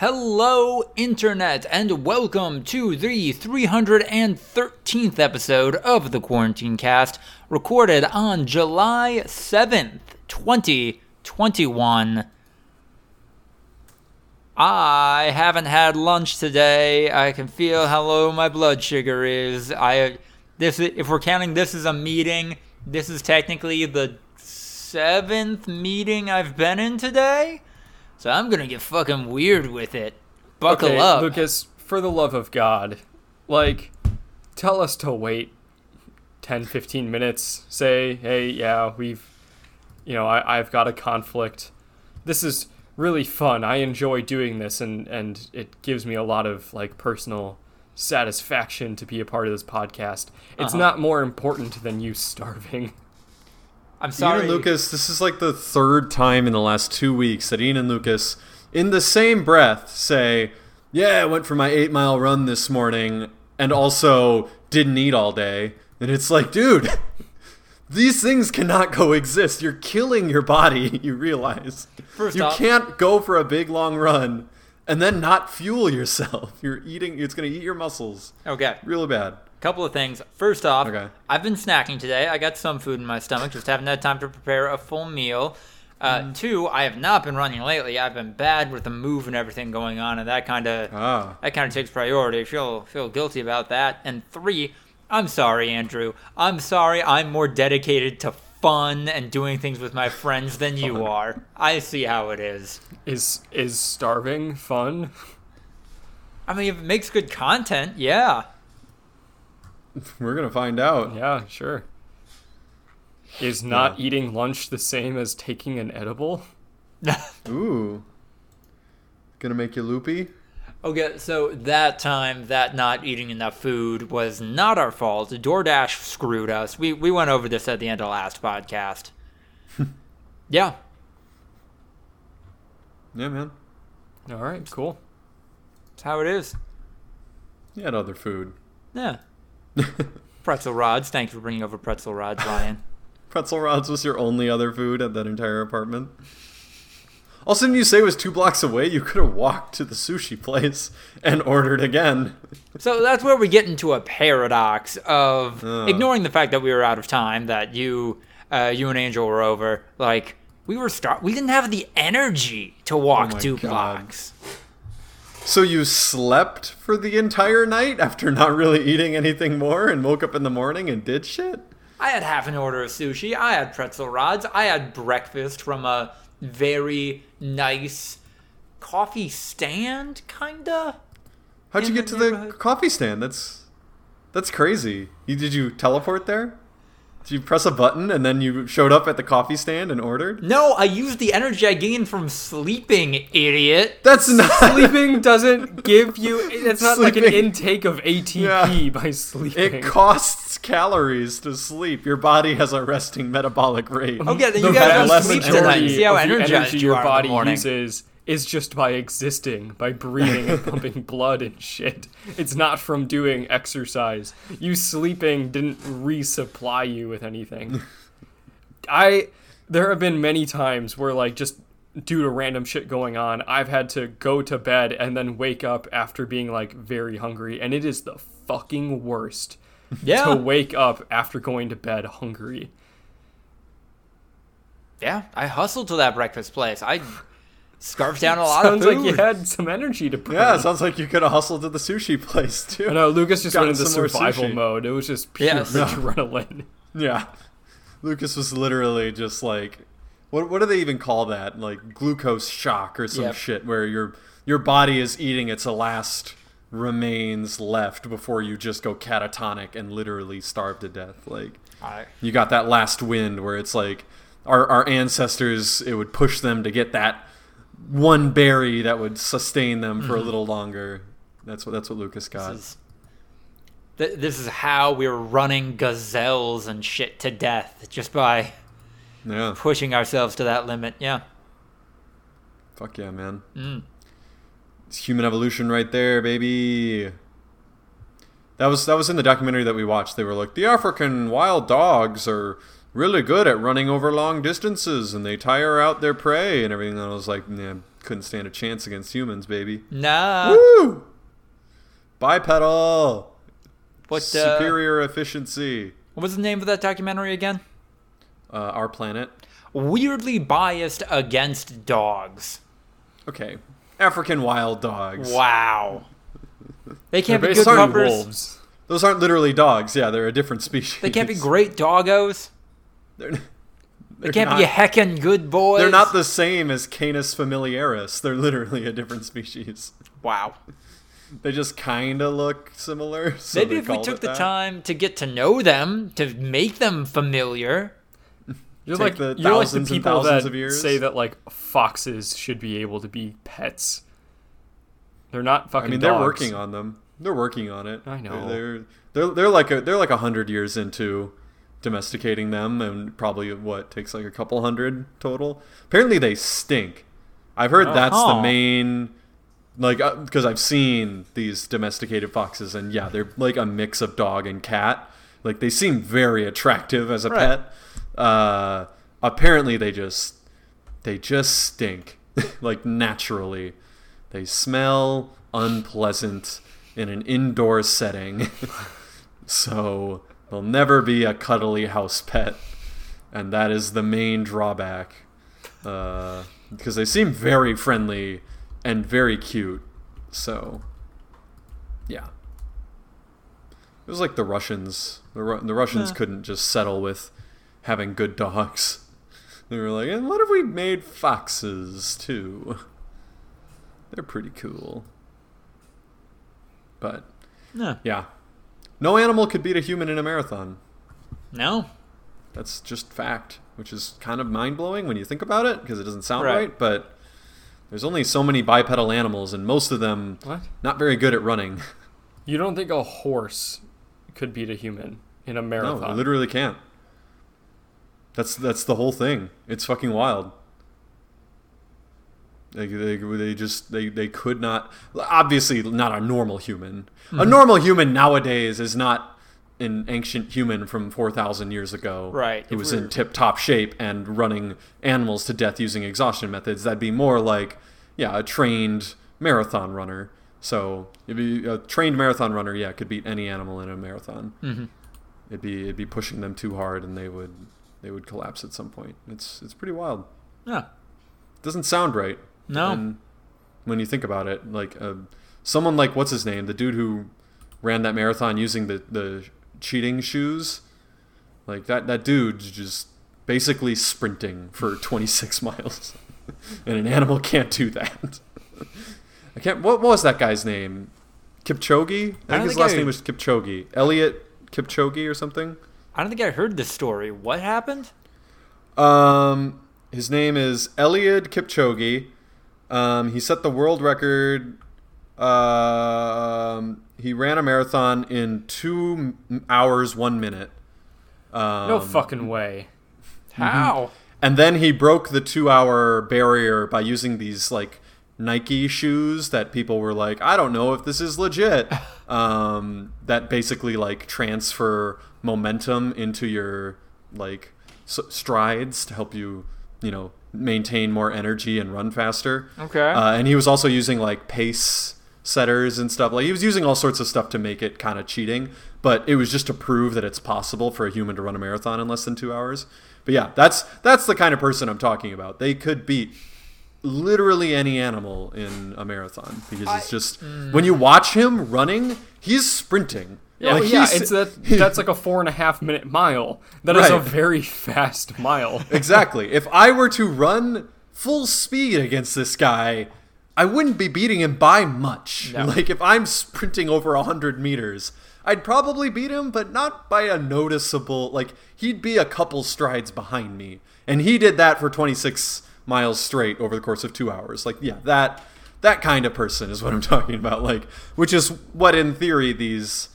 Hello, Internet, and welcome to the 313th episode of the Quarantine Cast, recorded on July 7th, 2021. I haven't had lunch today. I can feel how low my blood sugar is. I this if we're counting this as a meeting, this is technically the seventh meeting I've been in today. So I'm gonna get fucking weird with it. Buckle okay, up. Lucas, for the love of God, like, tell us to wait 10, 15 minutes. Say, hey, yeah, we've, you know, I, I've got a conflict. This is really fun. I enjoy doing this, and, and it gives me a lot of, like, personal satisfaction to be a part of this podcast. It's Uh-huh. not more important than you starving. I'm Ian sorry, and Lucas, this is like the third time in the last two weeks that Ian and Lucas, in the same breath, say, Yeah, I went for my eight mile run this morning and also didn't eat all day. And it's like, dude, these things cannot coexist. You're killing your body, you realize. First you off- can't go for a big long run and then not fuel yourself. You're eating, it's going to eat your muscles. Okay, Really bad. Couple of things. First off, Okay. I've been snacking today. I got some food in my stomach, just haven't had time to prepare a full meal. Uh, Mm. Two, I have not been running lately. I've been bad with the move and everything going on, and that kind of Ah. that kind of takes priority. I feel feel guilty about that. And three, I'm sorry, Andrew. I'm sorry. I'm more dedicated to fun and doing things with my friends than you are. I see how it is. Is is starving fun? I mean, if it makes good content, yeah. We're going to find out. Yeah, sure. Is not eating lunch the same as taking an edible? Ooh. Gonna make you loopy? Okay, so that time, that not eating enough food was not our fault. DoorDash screwed us. We we went over this at the end of last podcast. yeah, Yeah, man. All right, cool. that's how it is. You had other food. Yeah. Pretzel rods. Thanks for bringing over pretzel rods, Ryan. Pretzel rods was your only other food at that entire apartment. Also, didn't you say it was two blocks away? You could have walked to the sushi place and ordered again. So that's where we get into a paradox of Ugh. ignoring the fact that we were out of time, that you, uh, you and Angel were over. Like we were start, we didn't have the energy to walk Oh two God. blocks. So you slept for the entire night after not really eating anything more and woke up in the morning and did shit? I had half an order of sushi. I had pretzel rods. I had breakfast from a very nice coffee stand, kinda. How'd you get the to the coffee stand? That's that's crazy. You did you teleport there? Did you press a button and then you showed up at the coffee stand and ordered? No, I used the energy I gained from sleeping, idiot. That's not Sleeping doesn't give you. It's not like an intake of ATP Yeah. by sleeping. It costs calories to sleep. Your body has a resting metabolic rate. Okay, then the you guys vast don't sleep majority tonight. See how energized energy you your are in the body morning. uses is just by existing, by breathing and pumping blood and shit. It's not from doing exercise. You sleeping didn't resupply you with anything. I there have been many times where like just due to random shit going on, I've had to go to bed and then wake up after being like very hungry and it is the fucking worst Yeah, to wake up after going to bed hungry. yeah. I hustled to that breakfast place. I scarfed down a lot Sounds of food. like you had some energy to burn. Yeah, it sounds like you could have hustled to the sushi place too. No, Lucas just went into survival sushi. mode. It was just pure Yes. adrenaline. Yeah. Lucas was literally just like what what do they even call that? Like glucose shock or some Yep. shit where your your body is eating its last remains left before you just go catatonic and literally starve to death. Like I- you got that last wind where it's like our our ancestors it would push them to get that one berry that would sustain them for a little longer. That's what that's what Lucas got. This is, th- this is how we were running gazelles and shit to death just by yeah. pushing ourselves to that limit. Yeah. Fuck yeah, man. Mm. It's human evolution right there, baby. That was that was in the documentary that we watched. They were like, the African wild dogs are really good at running over long distances, and they tire out their prey and everything. And I was like, yeah, couldn't stand a chance against humans, baby. Nah. Woo! Bipedal. What, uh, superior efficiency? what was the name of that documentary again? Uh, our planet. Weirdly biased against dogs. Okay, African wild dogs. Wow. They can't be good puppers. wolves. Those aren't literally dogs. Yeah, they're a different species. They can't be great doggos. They're, They they're can't not, be heckin' good boys. They're not the same as Canis familiaris. They're literally a different species. Wow. They just kind of look similar. So Maybe if we took the that. time to get to know them, to make them familiar. You're Take like the you're like the people that say that like foxes should be able to be pets. They're not fucking. I mean, they're working on them. They're working on it. I know. They're they're they're like a, they're like a hundred years into domesticating them, and probably what takes like a couple hundred total. Apparently, they stink. I've heard that's the Oh. main, like, because I've seen these domesticated foxes, and yeah, they're like a mix of dog and cat. Like they seem very attractive as a Right. pet. Uh, apparently, they just they just stink, like naturally. They smell unpleasant in an indoor setting. so they'll never be a cuddly house pet. And that is the main drawback. Uh, because they seem very friendly and very cute. So, yeah. It was like the Russians. The, Ru- the Russians Huh. couldn't just settle with having good dogs. They were like, and what if we made foxes too? They're pretty cool. But No. yeah, no animal could beat a human in a marathon. No. That's just fact, which is kind of mind blowing when you think about it because it doesn't sound Right. right. But there's only so many bipedal animals, and most of them What? not very good at running. You don't think a horse could beat a human in a no, marathon? they literally can't. That's that's the whole thing. It's fucking wild. They, they, they just they, they could not obviously not a normal human. A normal human nowadays is not an ancient human from 4000 years ago Right, who was in tip top shape and running animals to death using exhaustion methods. That'd be more like yeah a trained marathon runner. So if you a trained marathon runner yeah could beat any animal in a marathon. Mm-hmm. it'd be it'd be pushing them too hard and they would they would collapse at some point. It's it's pretty wild. No. doesn't sound right No. and when you think about it like uh, someone like what's his name the dude who ran that marathon using the the cheating shoes like that that dude's just basically sprinting for 26 miles and an animal can't do that i can't what was that guy's name kipchoge i I think his think last I- name was kipchoge elliot kipchoge or something I don't think I heard this story. What happened? Um, his name is Eliud Kipchoge. Um, he set the world record. Um, he ran a marathon in two hours one minute. Um, no fucking way. How? And then he broke the two-hour barrier by using these like Nike shoes that people were like, I don't know if this is legit. Um, that basically like transfer momentum into your like s- strides to help you, you know, maintain more energy and run faster. Okay. Uh, and he was also using like pace setters and stuff. Like he was using all sorts of stuff to make it kind of cheating, but it was just to prove that it's possible for a human to run a marathon in less than two hours. But yeah, that's that's the kind of person I'm talking about. They could beat literally any animal in a marathon because it's just when you watch him running, he's sprinting. Yeah, Like, yeah, it's that. That's like a four and a half minute mile. That is a very fast mile. exactly. If I were to run full speed against this guy, I wouldn't be beating him by much. No. Like if I'm sprinting over a 100 meters, I'd probably beat him, but not by a noticeable like he'd be a couple strides behind me. And he did that for 26 miles straight over the course of 2 hours. Like yeah, that that kind of person is what I'm talking about like which is what in theory these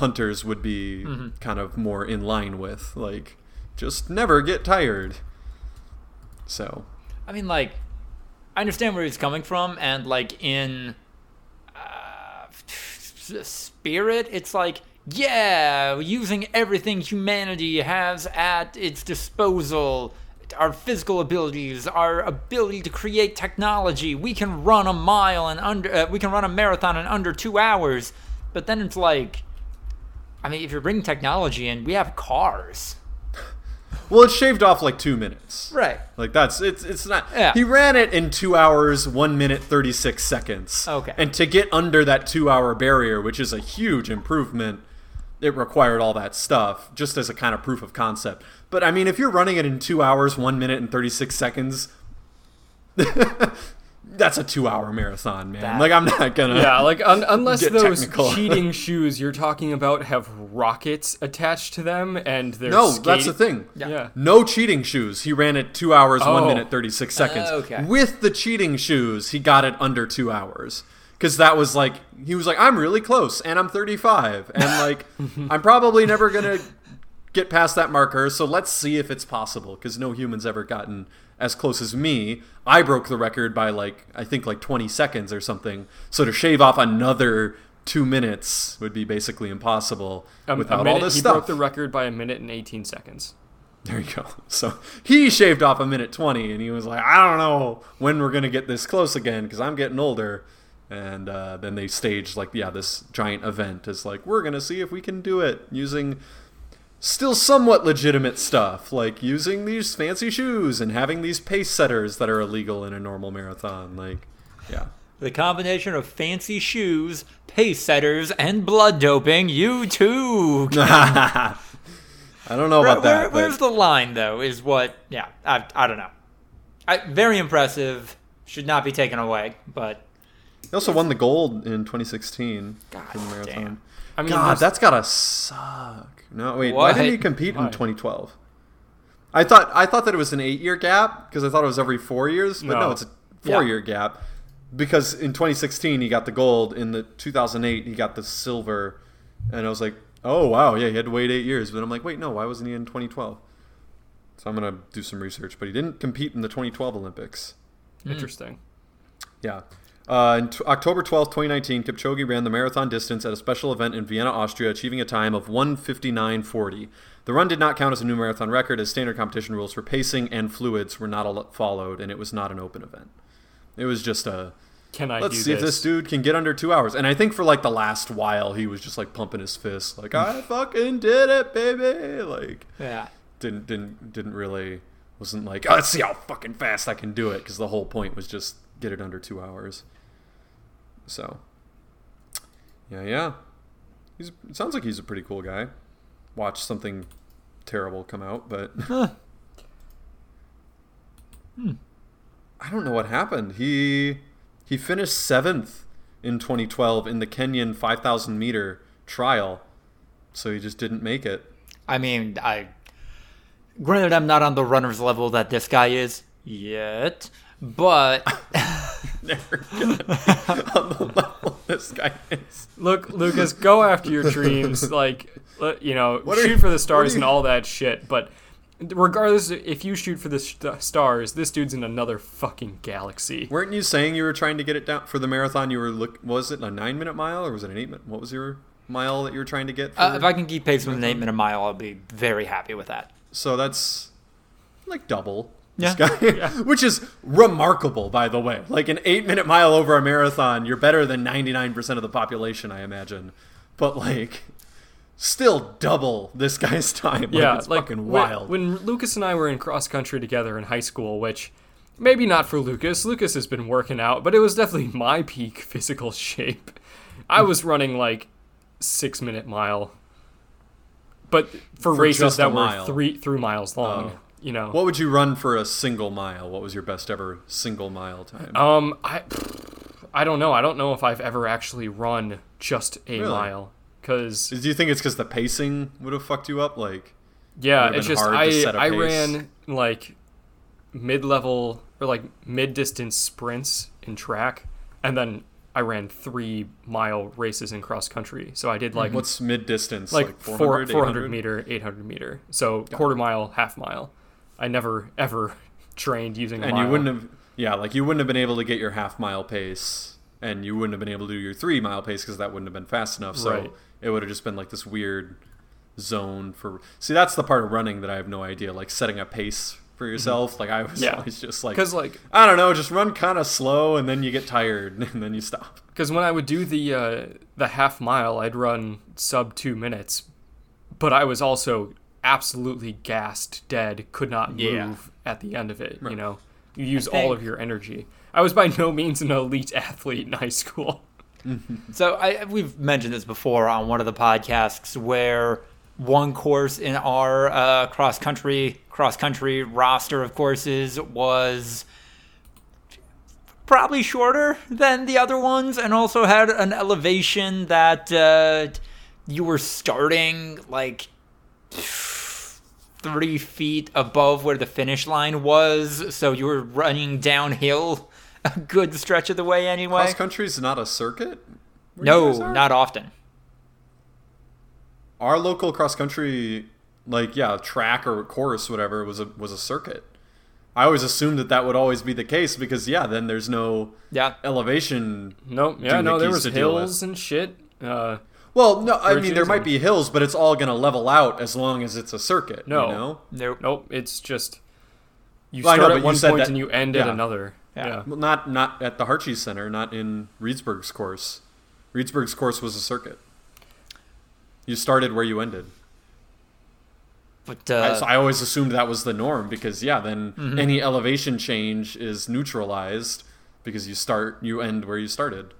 hunters would be kind of more in line with like just never get tired. So, I mean, like, I understand where he's coming from, and like in uh, spirit, it's like, yeah, using everything humanity has at its disposal. Our physical abilities, our ability to create technology. We can run a mile and under. Uh, we can run a marathon in under two hours. But then it's like, I mean, if you're bringing technology in, we have cars. Well, it shaved off like two minutes. Right. Like that's it's it's not. Yeah. He ran it in two hours, one minute, thirty six seconds. Okay. And to get under that two hour barrier, which is a huge improvement, it required all that stuff just as a kind of proof of concept. But I mean, if you're running it in two hours, one minute, and thirty six seconds. That's a two-hour marathon, man. That- like I'm not gonna. Yeah, like un- unless Get those technical. cheating shoes you're talking about have rockets attached to them and they're No, skate- that's the thing. Yeah. No cheating shoes. He ran it two hours, one Oh. minute, 36 seconds. Oh, okay. With the cheating shoes, he got it under two hours. Because that was like, he was like, I'm really close, and I'm 35. And like, I'm probably never going to get past that marker, so let's see if it's possible. Because no human's ever gotten as close as me. I broke the record by like, I think like 20 seconds or something. So to shave off another two minutes would be basically impossible Um, without minute, all this he stuff. broke the record by a minute and 18 seconds. There you go. So he shaved off a minute 20 and he was like, I don't know when we're going to get this close again because I'm getting older. And uh, then they staged, like, yeah, this giant event is like, we're going to see if we can do it using still somewhat legitimate stuff, like using these fancy shoes and having these pace setters that are illegal in a normal marathon. Like, yeah. The combination of fancy shoes, pace setters, and blood doping. You too. I don't know Where- about that. where- but- where's the line, though? Is what? Yeah, I, I don't know. I, very impressive. Should not be taken away. But He also won the gold in 2016 God in the marathon. damn. I mean, God, there's- that's gotta suck. No, wait. What? Why didn't he compete Why? in 2012? I thought I thought that it was an eight-year gap because I thought it was every four years, but no, No. it's a four-year gap. Because in 2016 he got the gold, in the 2008 he got the silver, and I was like, oh wow, yeah, he had to wait eight years. But I'm like, wait, no, why wasn't he in 2012? So I'm gonna do some research, but he didn't compete in the 2012 Olympics. Hmm. interesting. Yeah. Uh, in t- October 12th, 2019, Kipchoge ran the marathon distance at a special event in Vienna, Austria, achieving a time of 159.40. The run did not count as a new marathon record, as standard competition rules for pacing and fluids were not followed, and it was not an open event. It was just a Can I do it? let's see this? if this dude can get under two hours. And I think for like the last while, he was just like pumping his fists, like I fucking did it, baby. Like yeah, didn't didn't didn't really wasn't like oh, let's see how fucking fast I can do it because the whole point was just get it under two hours. So yeah, yeah, he's it sounds like he's a pretty cool guy. Watch something terrible come out, but hmm. I don't know what happened. He he finished seventh in 2012 in the Kenyan 5,000 meter trial, so he just didn't make it. I mean, I. Granted, I'm not on the runner's level that this guy is yet, but never gonna be on the level this guy is. Look, Lucas, go after your dreams. Like, you know, What shoot you- for the stars are and all that shit. But regardless, if you shoot for the st- stars, this dude's in another fucking galaxy. Weren't you saying you were trying to get it down for the marathon? You were look. Was it a nine minute mile or was it an eight minute? What was your mile that you were trying to get? For? uh, if I can keep pace with an eight minute mile, I'll be very happy with that. so that's like double. Yeah. Guy, which is remarkable, by the way. Like an eight minute mile over a marathon, you're better than 99% of the population, I imagine. But like, still double this guy's time. Like, yeah, it's like fucking wild. When, Lucas and I were in cross country together in high school, which maybe not for Lucas. Lucas has been working out, but it was definitely my peak physical shape. I was running like six minute mile, but for, For races that were three three miles long. Oh. You know, what would you run for a single mile? What was your best ever single mile time? Um, I, I don't know. I don't know if I've ever actually run just a Really? mile. Cause Do you think it's because the pacing would have fucked you up? Like, yeah, it's just I I ran like mid level or like mid distance sprints in track, and then I ran three mile races in cross country. So I did like what's mid distance? like, Like, four 400, 400 800? meter, 800 meter. So quarter mile, half mile. I never ever trained using a And mile. you wouldn't have, yeah, like you wouldn't have been able to get your half mile pace, and you wouldn't have been able to do your three mile pace because that wouldn't have been fast enough. So Right. it would have just been like this weird zone for. See, that's the part of running that I have no idea. Like setting a pace for yourself. Like I was Yeah. always just like, Because like I don't know, just run kind of slow, and then you get tired, and then you stop. Because when I would do the uh, the half mile, I'd run sub two minutes, but I was also absolutely gassed, dead, could not Yeah. move at the end of it. You know, you use I all of your energy. I was by no means an elite athlete in high school. So I we've mentioned this before on one of the podcasts where one course in our uh, cross country cross country roster of courses was probably shorter than the other ones and also had an elevation that uh, you were starting like 30 feet above where the finish line was so you were running downhill a good stretch of the way anyway Cross country is not a circuit. no not often our local cross country, like yeah, track or course, whatever, was a was a circuit. I always assumed that that would always be the case because yeah, then there's no yeah elevation. Nope. yeah, no, there was to deal with. hills and shit. Uh, Well, no, I mean Bridges there might be hills, but it's all gonna level out as long as it's a circuit. No. you know? there nope, it's just you Well, I know, start at one point that- and you end at another. Yeah. Yeah. Well, not not at the Harchie Center, not in Reedsburg's course. Reedsburg's course was a circuit. You started where you ended. but I, uh, so I always assumed that was the norm because yeah, then Mm-hmm. any elevation change is neutralized because you start you end where you started.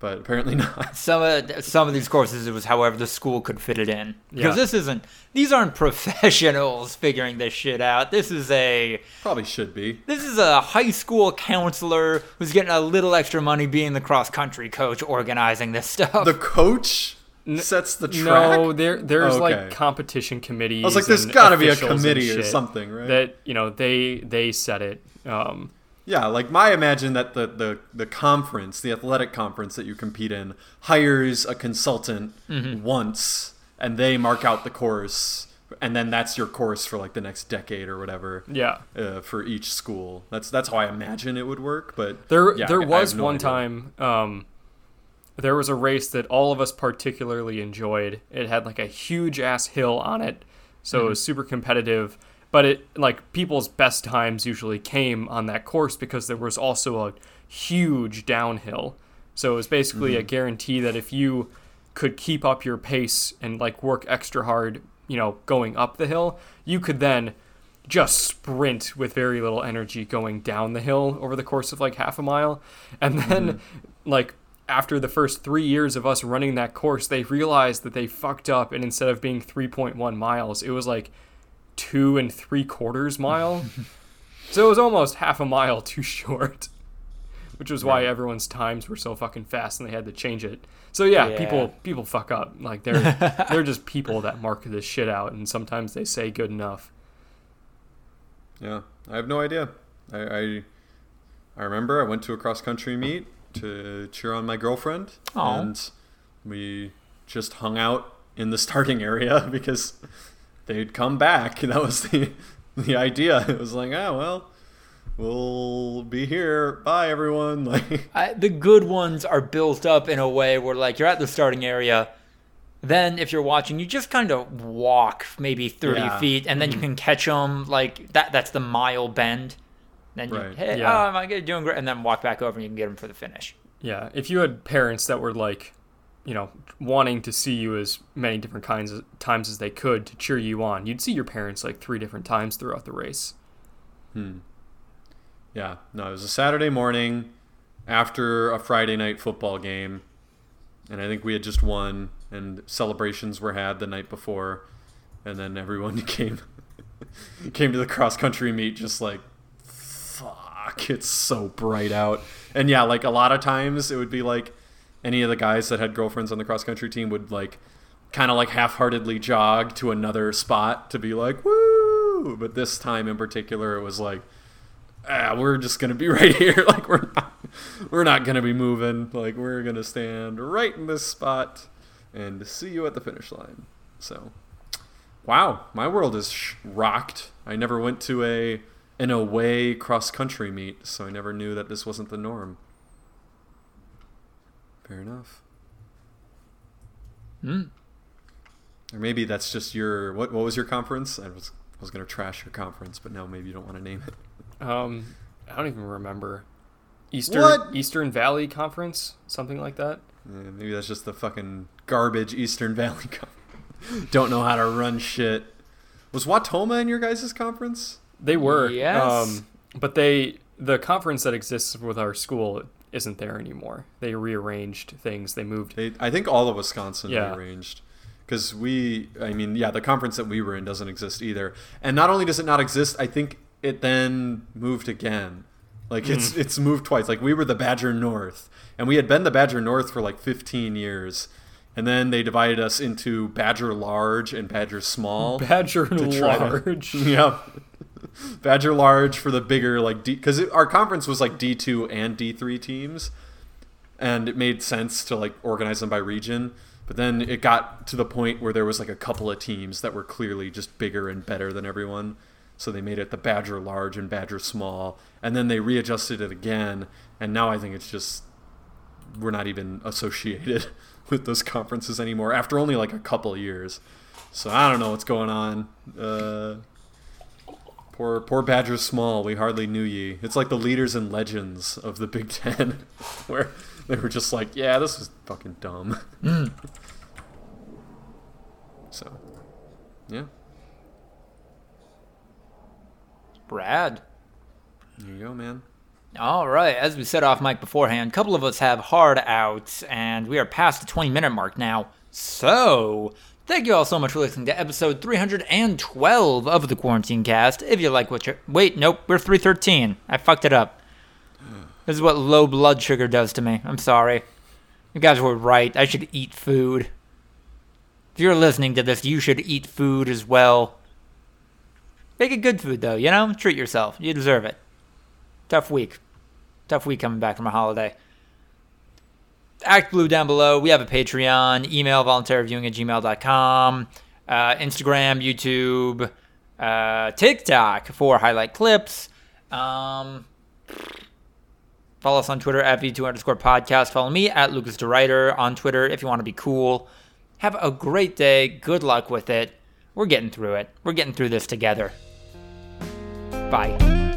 But apparently not. some of some of these courses it was however the school could fit it in because Yeah. this isn't these aren't professionals figuring this shit out this is a Probably should be. this is a high school counselor who's getting a little extra money being the cross country coach organizing this stuff The coach sets the track. No, there there's Okay. like competition committees. I was like, there's got to be a committee or something, right? That you know they they set it. Um, Yeah, like my imagine that the, the the conference, the athletic conference that you compete in, hires a consultant Mm-hmm. once, and they mark out the course, and then that's your course for like the next decade or whatever. yeah, Uh, for each school, that's that's how I imagine it would work. But there yeah, there I- was no one idea. time. Um, there was a race that all of us particularly enjoyed. It had like a huge ass hill on it, so Mm-hmm. it was super competitive. But it like people's best times usually came on that course because there was also a huge downhill. So it was basically Mm-hmm. a guarantee that if you could keep up your pace and like work extra hard, you know, going up the hill, you could then just sprint with very little energy going down the hill over the course of like half a mile. And then like after the first 3 years of us running that course, they realized that they fucked up and instead of being 3.1 miles, it was like two and three quarters mile. so it was almost half a mile too short. Which was why everyone's times were so fucking fast and they had to change it. So yeah, Yeah. people people fuck up. Like they're they're just people that mark this shit out and sometimes they say good enough. yeah, I have no idea. I I, I remember I went to a cross country meet to cheer on my girlfriend, Aw. and we just hung out in the starting area because they'd come back. That was the the idea. It was like, oh well, we'll be here. Bye everyone. Like, I, the good ones are built up in a way where like you're at the starting area then if you're watching you just kind of walk maybe 30 Yeah. feet and then you mm-hmm. can catch them like that that's the mile bend then you Right. hey Yeah. oh am i doing great and then walk back over and you can get them for the finish Yeah, if you had parents that were like, you know, wanting to see you as many different kinds of times as they could to cheer you on, you'd see your parents like three different times throughout the race. Hmm. yeah, no, it was a Saturday morning after a Friday night football game, and I think we had just won, and celebrations were had the night before, and then everyone came came to the cross country meet just like fuck it's so bright out and yeah like a lot of times it would be like any of the guys that had girlfriends on the cross country team would like kind of like half-heartedly jog to another spot to be like woo but this time in particular it was like ah, we're just gonna be right here like we're not we're not gonna be moving like we're gonna stand right in this spot and see you at the finish line so Wow, my world is sh- rocked. I never went to a an away cross country meet, so I never knew that this wasn't the norm. Fair enough. Hmm. Or maybe that's just your what? What was your conference? I was I was gonna trash your conference, but now maybe you don't want to name it. Um, I don't even remember. Eastern What? Eastern Valley Conference, something like that. Uh, maybe that's just the fucking garbage Eastern Valley. Con- don't know how to run shit. Was Wautoma in your guys' conference? They were. Yes. Um, but they the conference that exists with our school isn't there anymore. They rearranged things. They moved. They, I think all of Wisconsin Yeah. rearranged. Because we, I mean, yeah, the conference that we were in doesn't exist either. And not only does it not exist, I think it then moved again. Like it's mm. it's moved twice. Like we were the Badger North, and we had been the Badger North for like 15 years, and then they divided us into Badger Large and Badger Small. Badger try to- large. yeah. Badger large for the bigger like D because our conference was like D two and D three teams, and it made sense to like organize them by region. But then it got to the point where there was like a couple of teams that were clearly just bigger and better than everyone, so they made it the Badger large and Badger small, and then they readjusted it again, and now I think it's just we're not even associated with those conferences anymore after only like a couple years. So I don't know what's going on. Uh, poor poor Badger Small. We hardly knew ye. It's like the leaders and legends of the Big Ten, where they were just like, yeah, this was fucking dumb. Hmm. so, yeah, Brad. there you go, man. All right, as we said off mic beforehand, a couple of us have hard outs, and we are past the 20 minute mark now. So, thank you all so much for listening to episode 312 of the Quarantine Cast. If you like what you're. Wait, nope, we're 313. I fucked it up. This is what low blood sugar does to me. I'm sorry. You guys were right. I should eat food. If you're listening to this, you should eat food as well. Make it good food, though, you know? Treat yourself. You deserve it tough week. Tough week coming back from a holiday. ActBlue down below. We have a Patreon, email voluntaryviewing at gmail.com, uh, Instagram, YouTube, uh, TikTok for highlight clips. Um, follow us on Twitter at V2 underscore podcast. Follow me at Lucas DeRuyter on Twitter if you want to be cool. Have a great day. Good luck with it. We're getting through it. We're getting through this together. Bye.